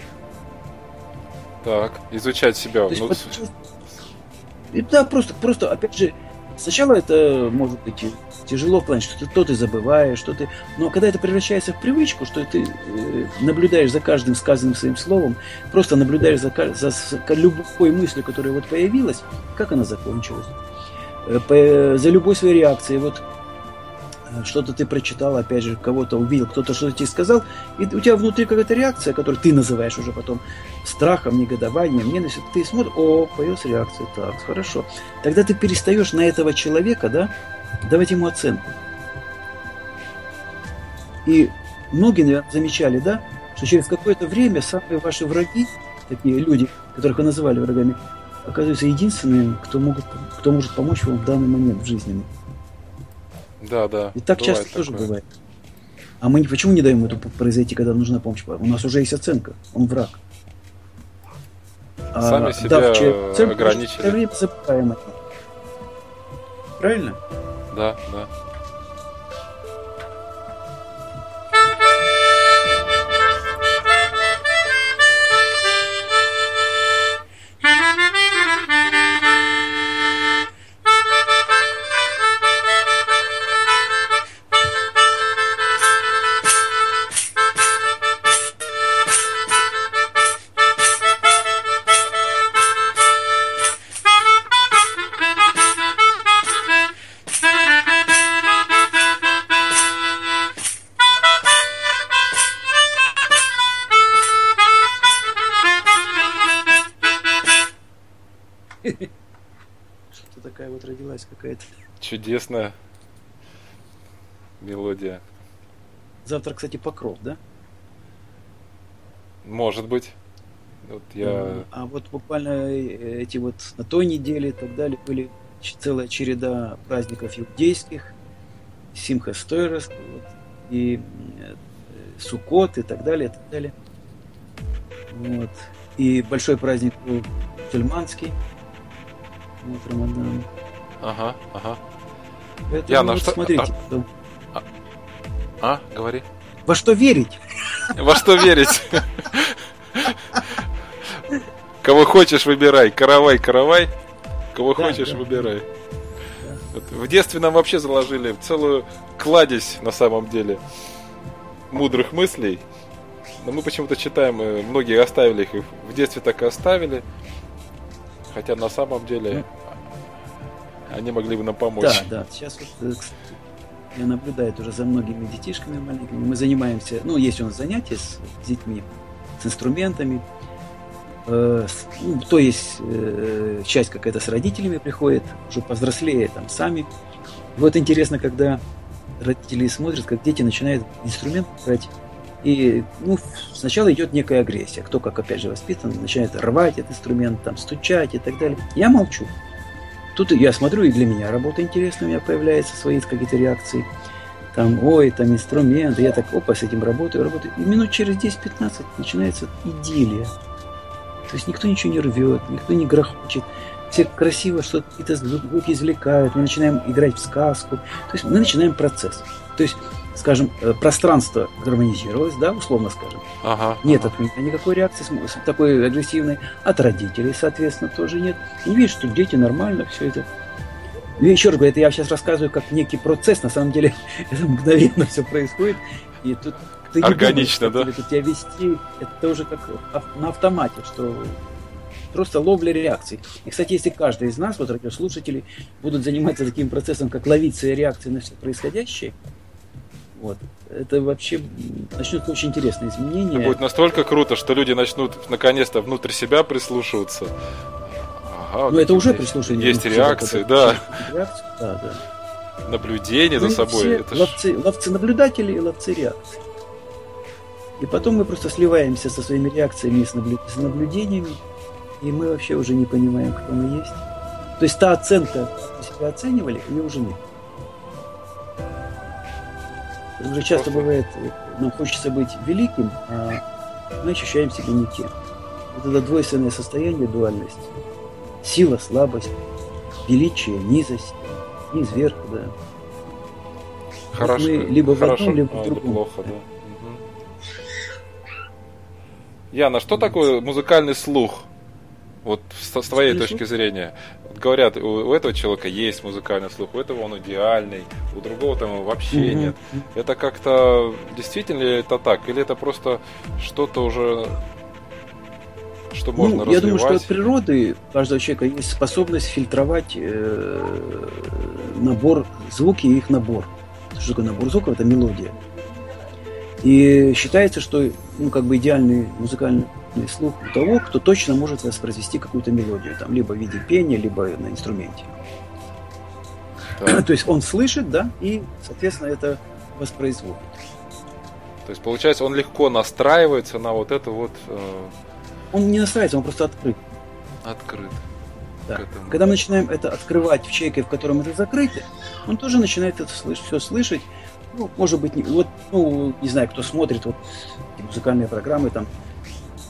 Так, изучать себя. То ну... есть, да, просто, просто, опять же, сначала это может быть Тяжело в плане, что ты то ты забываешь, что ты... Но когда это превращается в привычку, что ты э, наблюдаешь за каждым сказанным своим словом, просто наблюдаешь за, за, за любой мыслью, которая вот появилась, как она закончилась. Э, по, за любой своей реакцией. Вот э, что-то ты прочитал, опять же, кого-то увидел, кто-то что-то тебе сказал, и у тебя внутри какая-то реакция, которую ты называешь уже потом страхом, негодованием, ненавистью. Ты смотришь, о, появилась реакция, так, хорошо. Тогда ты перестаешь на этого человека, да, давать ему оценку. И многие, наверное, замечали, да, что через какое-то время самые ваши враги, такие люди, которых вы называли врагами, оказываются единственными, кто, могут, кто может помочь вам в данный момент в жизни. Да, да. И так часто такое. тоже бывает. А мы почему не даем это произойти, когда нужна помощь? У нас уже есть оценка, он враг. А, Сами себя да, цель, ограничили. Время забываем это. Правильно? Да, да. Какая-то. Чудесная мелодия. Завтра, кстати, покров, да? Может быть. Вот я... А вот буквально э, эти вот на той неделе и так далее были целая череда праздников иудейских, Симха Стойрос, вот, и э, Сукот и так далее, и так далее. Вот. И большой праздник был мусульманский, вот Рамадан. Ага, ага. Это Яна, вот что... смотрите. А... А... а, говори. Во что верить? Во что верить? Кого хочешь, выбирай. Каравай, каравай. Кого да, хочешь, да. выбирай. Да. В детстве нам вообще заложили целую кладезь, на самом деле, мудрых мыслей. Но мы почему-то читаем, многие оставили их, в детстве так и оставили. Хотя на самом деле ну, они могли бы нам помочь. Да, да. Сейчас вот, э, я наблюдаю уже за многими детишками маленькими. Мы занимаемся, ну, есть у нас занятия с, с детьми, с инструментами. Э, ну, то есть э, часть какая-то с родителями приходит, уже повзрослее там сами. вот интересно, когда родители смотрят, как дети начинают инструмент брать. И ну, сначала идет некая агрессия. Кто как опять же воспитан, начинает рвать этот инструмент, там, стучать и так далее. Я молчу. Тут я смотрю, и для меня работа интересная, у меня появляются свои какие-то реакции. Там, ой, там инструмент, я так, опа, с этим работаю, работаю. И минут через 10-15 начинается идиллия. То есть никто ничего не рвет, никто не грохочет. Все красиво что-то какие-то звуки извлекают, мы начинаем играть в сказку. То есть мы начинаем процесс. То есть скажем, э, пространство гармонизировалось, да, условно скажем. Ага, нет ага. от меня никакой реакции такой агрессивной, от родителей, соответственно, тоже нет. И видишь, что дети нормально, все это. И еще раз говорю, это я сейчас рассказываю как некий процесс, на самом деле это мгновенно все происходит. И тут ты Органично, думаешь, да? тебя вести, это уже как на автомате, что просто ловля реакций. И, кстати, если каждый из нас, вот радиослушателей, будут заниматься таким процессом, как ловить свои реакции на все происходящее, вот. Это вообще начнется очень интересные изменения. Это будет настолько круто, что люди начнут наконец-то внутрь себя прислушиваться. Ага, ну, это уже прислушивание. Есть реакции, да. Реакции, да, да. Наблюдение Мы за собой. Это ловцы, ж... ловцы наблюдатели и ловцы реакции. И потом мы просто сливаемся со своими реакциями и с, наблю... с наблюдениями, и мы вообще уже не понимаем, кто мы есть. То есть та оценка, мы себя оценивали, ее уже нет. Потому что часто бывает, нам хочется быть великим, а мы ощущаем себя никем. Вот это двойственное состояние, дуальность. Сила, слабость, величие, низость, низ вверх, да. Хорошо, вот мы либо хорошо, в одном, либо в другом. плохо, да. Яна, что такое музыкальный слух? Вот с, с твоей точки зрения, говорят, у, у этого человека есть музыкальный слух, у этого он идеальный, у другого там вообще нет. Это как-то действительно ли это так, или это просто что-то уже что можно ну, развивать? Я думаю, что от природы каждого человека есть способность фильтровать э, набор звуки и их набор. Что такое набор звуков? Это мелодия. И считается, что ну, как бы идеальный музыкальный слух у того, кто точно может воспроизвести какую-то мелодию, там, либо в виде пения, либо на инструменте. Да. То есть он слышит, да, и, соответственно, это воспроизводит. То есть, получается, он легко настраивается на вот это вот... Э... Он не настраивается, он просто открыт. Открыт. Да. Когда мы начинаем это открывать в человеке, в котором это закрыто, он тоже начинает это слышать, все слышать. Ну, может быть, не, вот, ну, не знаю, кто смотрит вот музыкальные программы, там,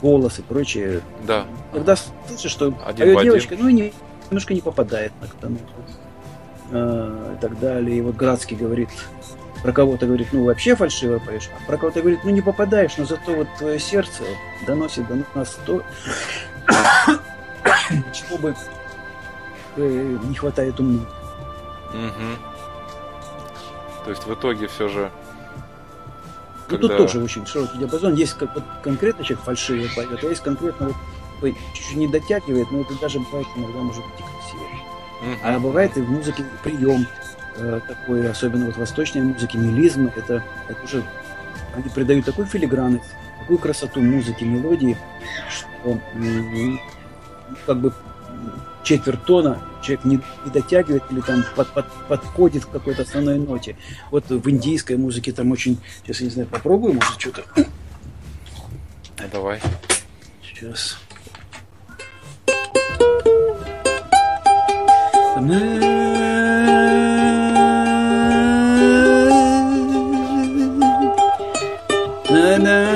голос и прочее. Да. Когда слышишь, что поет девочка, ну, не, немножко не попадает на кто э, и так далее. И вот Градский говорит, про кого-то говорит, ну, вообще фальшиво поешь, а про кого-то говорит, ну, не попадаешь, но зато вот твое сердце доносит до нас то, чего бы э, не хватает уму. Угу. То есть в итоге все же ну, когда... тут тоже очень широкий диапазон. Есть как, вот, конкретно человек фальшивый поет, а есть конкретно вот, чуть-чуть не дотягивает, но это даже бывает иногда может быть и красиво. Uh-huh. А бывает и в музыке прием э, такой, особенно вот восточной музыки, мелизм, это, это уже они придают такой филигранность, такую красоту музыки, мелодии, что ну, как бы четверть тона человек не, не дотягивает или там под, под, подходит к какой-то основной ноте. Вот в индийской музыке там очень... Сейчас я не знаю, попробую, может, что-то... Ну, давай. Сейчас. Na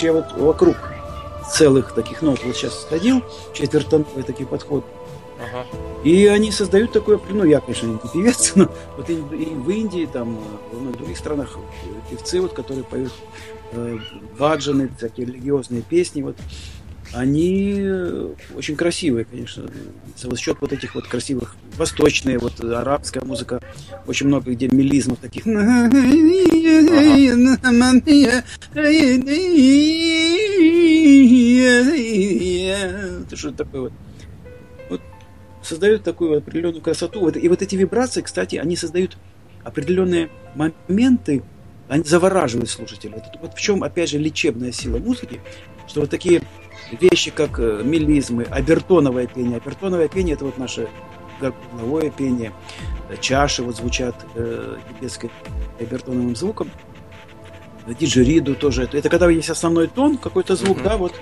видишь, я вот вокруг целых таких нот вот сейчас ходил, четвертоновый такие подход. Ага. И они создают такое, ну я, конечно, не певец, но вот и, и в Индии, там, и в других странах певцы, вот, которые поют э, баджаны, такие религиозные песни, вот, они очень красивые, конечно, за счет вот этих вот красивых, восточные, вот арабская музыка, очень много где мелизмов таких. Это что такое вот? вот создают такую определенную красоту. И вот эти вибрации, кстати, они создают определенные моменты, они завораживают слушателя. Вот в чем, опять же, лечебная сила музыки, что вот такие вещи, как э, мелизмы, абертоновое пение. Абертоновое пение – это вот наше горловое пение. Чаши вот звучат э, тибетской абертоновым звуком. Диджериду тоже. Это, это когда есть основной тон, какой-то звук, mm-hmm. да, вот.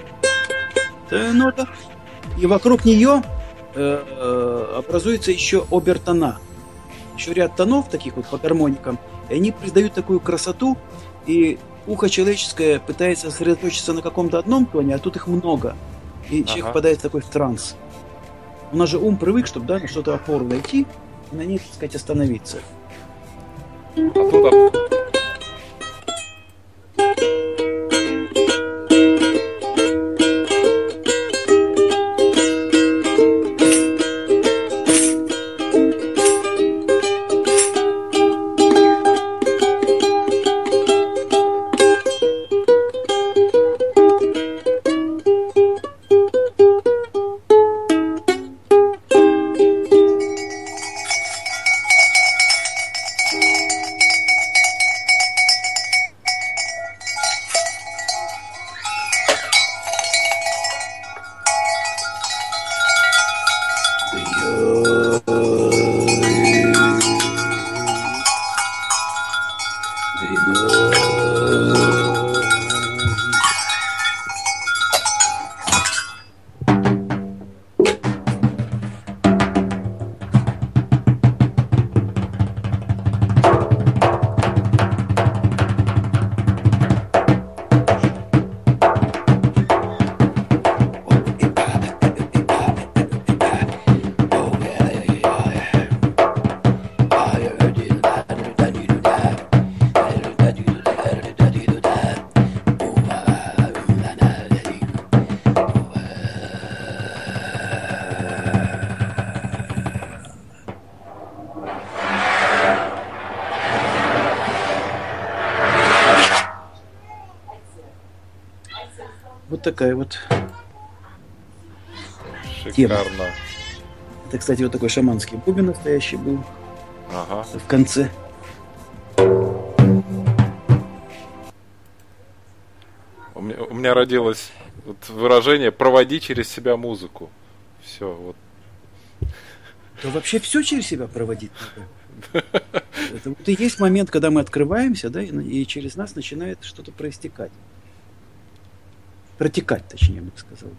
Э, нота. И вокруг нее э, э, образуется еще обертона. Еще ряд тонов таких вот по гармоникам. И они придают такую красоту. И ухо человеческое пытается сосредоточиться на каком-то одном тоне, а тут их много. И ага. человек попадает в такой в транс. У нас же ум привык, чтобы да, на что-то опору найти и на ней, так сказать, остановиться. А тут такая вот Шикарно. Тема. Это, кстати, вот такой шаманский бубен настоящий был Ага. в конце. У меня, у меня родилось вот выражение «проводи через себя музыку». Все, вот. Да вообще все через себя проводить надо. Это вот и есть момент, когда мы открываемся, да, и, и через нас начинает что-то проистекать. Протекать, точнее, я бы сказал.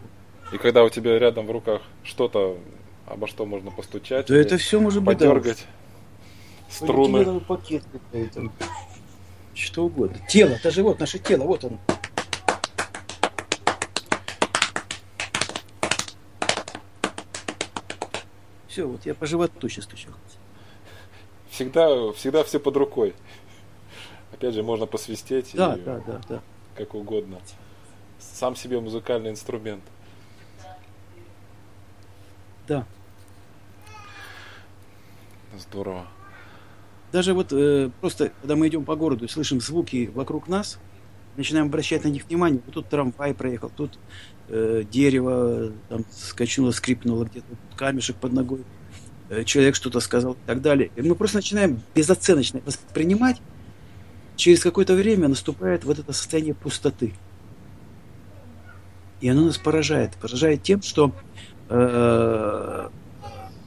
И когда у тебя рядом в руках что-то, обо что можно постучать, То это все может быть, да, струны. пакет какой-то. Что угодно. Тело, это же вот наше тело, вот оно. Все, вот я по животу сейчас стучал. Всегда, всегда все под рукой. Опять же, можно посвистеть Да, и да, да, да. как угодно. Сам себе музыкальный инструмент. Да. Здорово. Даже вот э, просто, когда мы идем по городу и слышим звуки вокруг нас, начинаем обращать на них внимание. Вот тут трамвай проехал, тут э, дерево там скачнуло, скрипнуло где-то, камешек под ногой, э, человек что-то сказал и так далее. И мы просто начинаем безоценочно воспринимать. Через какое-то время наступает вот это состояние пустоты. И оно нас поражает. Поражает тем, что э,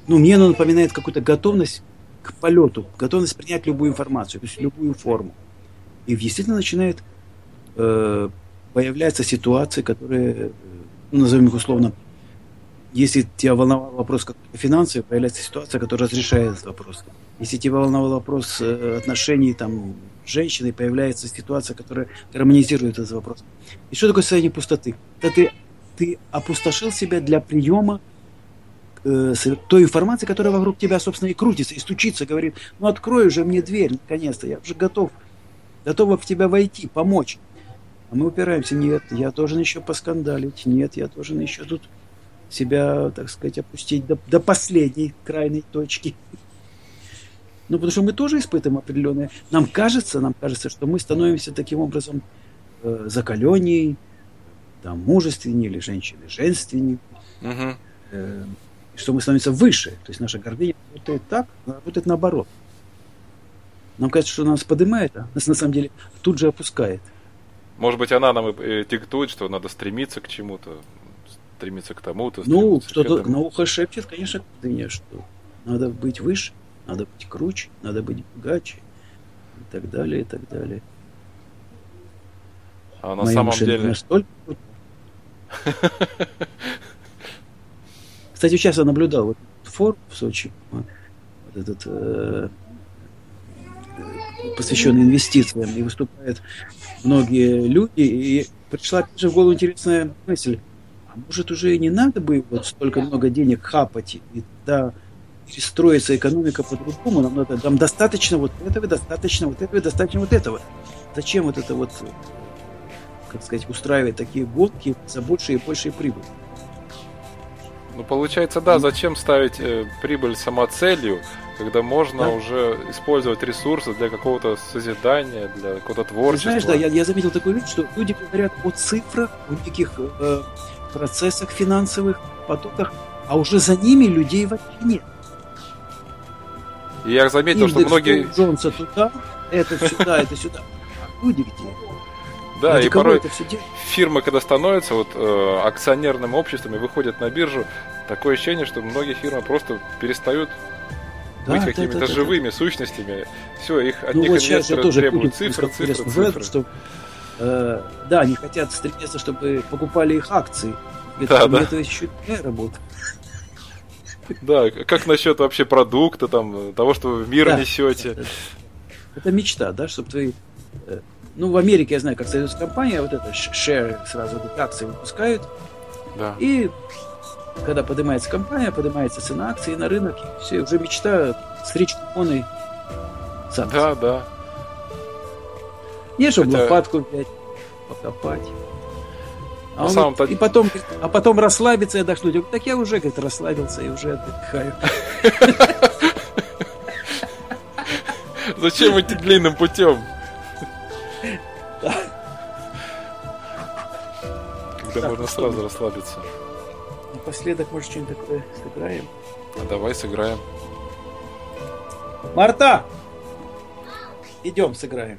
ну, мне оно напоминает какую-то готовность к полету, готовность принять любую информацию, то есть любую форму. И действительно начинает э, появляться ситуации, которые, ну, назовем их условно, если тебя волновал вопрос какой-то финансовый, появляется ситуация, которая разрешает этот вопрос. Если тебя волновал вопрос э, отношений там, с женщиной, появляется ситуация, которая гармонизирует этот вопрос. И что такое состояние пустоты? Это ты, ты опустошил себя для приема э, той информации, которая вокруг тебя, собственно, и крутится, и стучится, говорит, ну открой уже мне дверь, наконец-то, я уже готов, готова в тебя войти, помочь. А мы упираемся, нет, я должен еще поскандалить, нет, я должен еще тут себя, так сказать, опустить до, до последней крайней точки. Ну, потому что мы тоже испытываем определенные... Нам кажется, нам кажется, что мы становимся таким образом э, закаленней, там, мужественнее, или женщины женственнее, Мгм. э, что мы становимся выше. То есть наша гордыня работает так, она работает наоборот. Нам кажется, что нас поднимает, а нас на самом деле тут же опускает. Может быть, она нам и диктует, что надо стремиться к чему-то, стремиться к тому-то. Ну, кто-то этому. на ухо шепчет, конечно, гордыня, что надо быть выше, надо быть круче, надо быть богаче и так далее, и так далее. А на Моя самом деле... настолько. Кстати, сейчас я наблюдал вот форум в Сочи, вот этот э, посвященный инвестициям, и выступают многие люди, и пришла опять же в голову интересная мысль, а может уже и не надо бы вот столько много денег хапать, и тогда перестроится экономика по-другому, нам надо, нам достаточно вот этого, достаточно вот этого, достаточно вот этого. Зачем вот это вот, как сказать, устраивать такие гонки за большие и большие прибыли? Ну, получается, да, зачем ставить э, прибыль самоцелью, когда можно Да. уже использовать ресурсы для какого-то созидания, для какого-то Ты творчества. знаешь, да, я, я заметил такую вещь, что люди говорят о цифрах, о неких э, процессах финансовых, потоках, а уже за ними людей вообще нет. И я заметил, что Индекс многие... Доу Джонса туда, это сюда, это сюда. А люди где? Да, Ради и порой это все фирмы, когда становятся вот э, акционерными обществами, выходят на биржу, такое ощущение, что многие фирмы просто перестают Да, быть да, какими-то да, да, живыми сущностями. Все, их от Ну них вот инвесторы тоже требуют Путин цифры, цифры, цифры. фразу, что э, да, они хотят стремиться, чтобы покупали их акции. Да, Это, да. это еще не работа. Да, как насчет вообще продукта, там, того, что вы в мир Да. несете? Это, это мечта, да, чтобы твои... э, Ну, в Америке, я знаю, как союз компания, вот это share, сразу акции выпускают, Да. и когда поднимается компания, поднимается цена акций на рынок, и все, уже мечта стричь купоны с акций. Да, да. Не, чтобы Хотя- лопатку взять, покопать. А На он самом-то- и потом, а потом расслабиться и отдохнуть. Я так я уже, говорит, расслабился и уже отдыхаю. Зачем идти длинным путем? где да, можно сразу расслабиться. Напоследок, может, что-нибудь такое сыграем? А давай сыграем. Марта! Идем сыграем.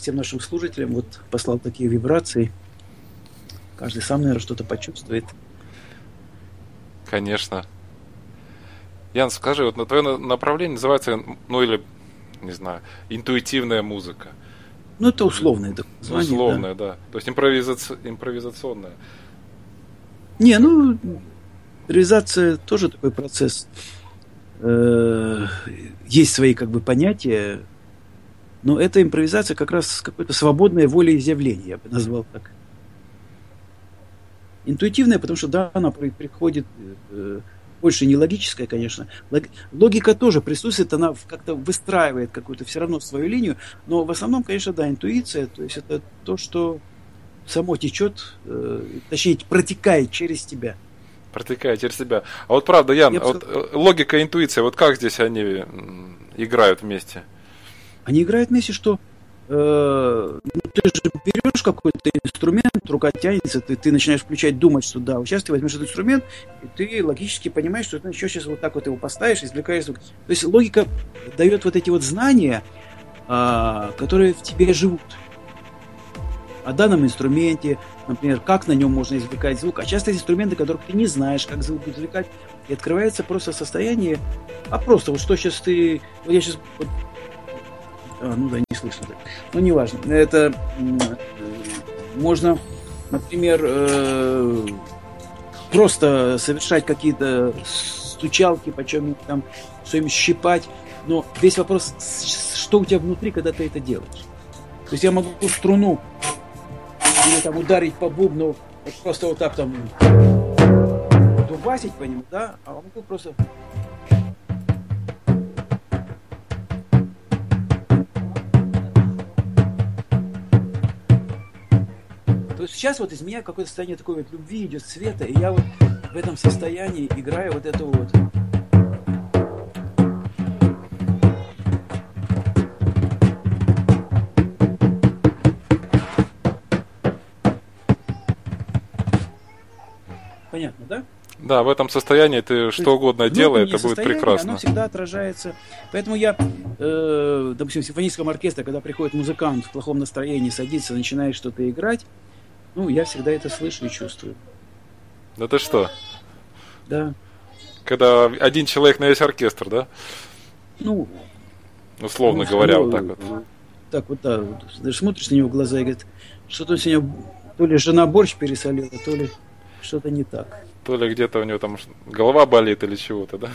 всем нашим служителям вот послал такие вибрации. Каждый сам, наверное, что-то почувствует. Конечно. Ян, скажи, вот на твое направление называется, ну или, не знаю, интуитивная музыка. Ну, это условное это название, Условное, да. да. То есть импровизаци... импровизационная. Не, ну, импровизация тоже такой процесс. Э, есть свои как бы понятия, но эта импровизация как раз какое-то свободное волеизъявление, я бы назвал так. Интуитивная, потому что да, она приходит э, больше не логическая, конечно. Логика тоже присутствует, она как-то выстраивает какую-то все равно свою линию, но в основном, конечно, да, интуиция, то есть это то, что само течет, э, точнее, протекает через тебя. Протекает через тебя. А вот правда, Ян, я вот сказал... Э, логика и интуиция, вот как здесь они играют вместе? Они играют вместе, что э, ну, ты же берешь какой-то инструмент, рука тянется, ты, ты начинаешь включать, думать, что да, вот сейчас ты возьмешь этот инструмент, и ты логически понимаешь, что ты еще сейчас вот так вот его поставишь, извлекаешь звук. То есть логика дает вот эти вот знания, э, которые в тебе живут. О данном инструменте, например, как на нем можно извлекать звук. А часто есть инструменты, которых ты не знаешь, как звук извлекать. И открывается просто состояние, а просто вот что сейчас ты... Вот я сейчас вот а, ну да, не слышно. Ну, неважно. Это можно, например, э, просто совершать какие-то стучалки, почем там что-нибудь щипать. Но весь вопрос, что у тебя внутри, когда ты это делаешь. То есть я могу струну или там ударить по бубну, просто вот так там дубасить по нему, да, а могу просто То есть сейчас вот из меня какое-то состояние такой вот любви идет, света, и я вот в этом состоянии играю вот это вот. Понятно, да? Да, в этом состоянии ты То что угодно делай, это будет прекрасно. Оно всегда отражается. Поэтому я, э, допустим, в симфоническом оркестре, когда приходит музыкант в плохом настроении, садится, начинает что-то играть, ну, я всегда это слышу и чувствую. Да ты что? Да. Когда один человек на весь оркестр, да? Ну, условно ну, говоря, ну, вот так вот. Так вот, да. Даже смотришь на него в глаза и говорит, что-то сегодня то ли жена борщ пересолила, то ли что-то не так. То ли где-то у него там голова болит или чего-то, да?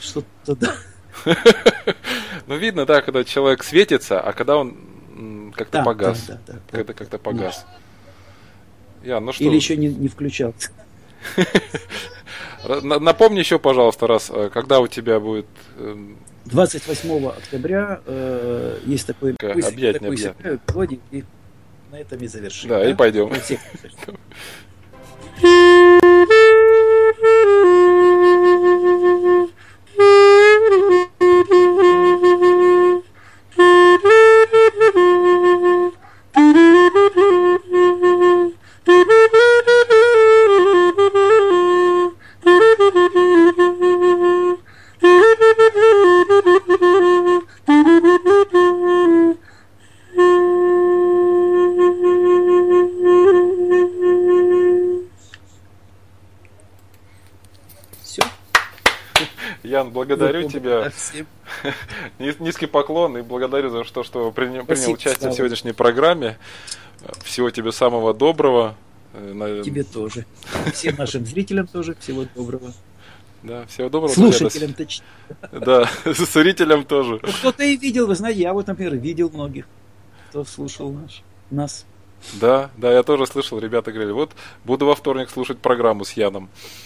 Что-то да. Ну, видно, да, когда человек светится, а когда он как-то погас. Да, да, да. Когда как-то погас. Я, ну что... Или еще не, не включался. Напомни еще, пожалуйста, раз, э, когда у тебя будет... 28 эм, октября э, есть такой, объять, такой сегодня, и на этом и завершим. Да, да? и пойдем. тебя. Низкий поклон и благодарю за то, что принял, принял участие в сегодняшней программе. Всего тебе самого доброго. Э, тебе тоже. Всем нашим зрителям тоже всего доброго. Да, всего доброго. Слушателям точнее. Да, зрителям тоже. Ну, кто-то и видел, вы знаете, я вот, например, видел многих, кто слушал наш, нас. Да, да, я тоже слышал, ребята говорили, вот буду во вторник слушать программу с Яном.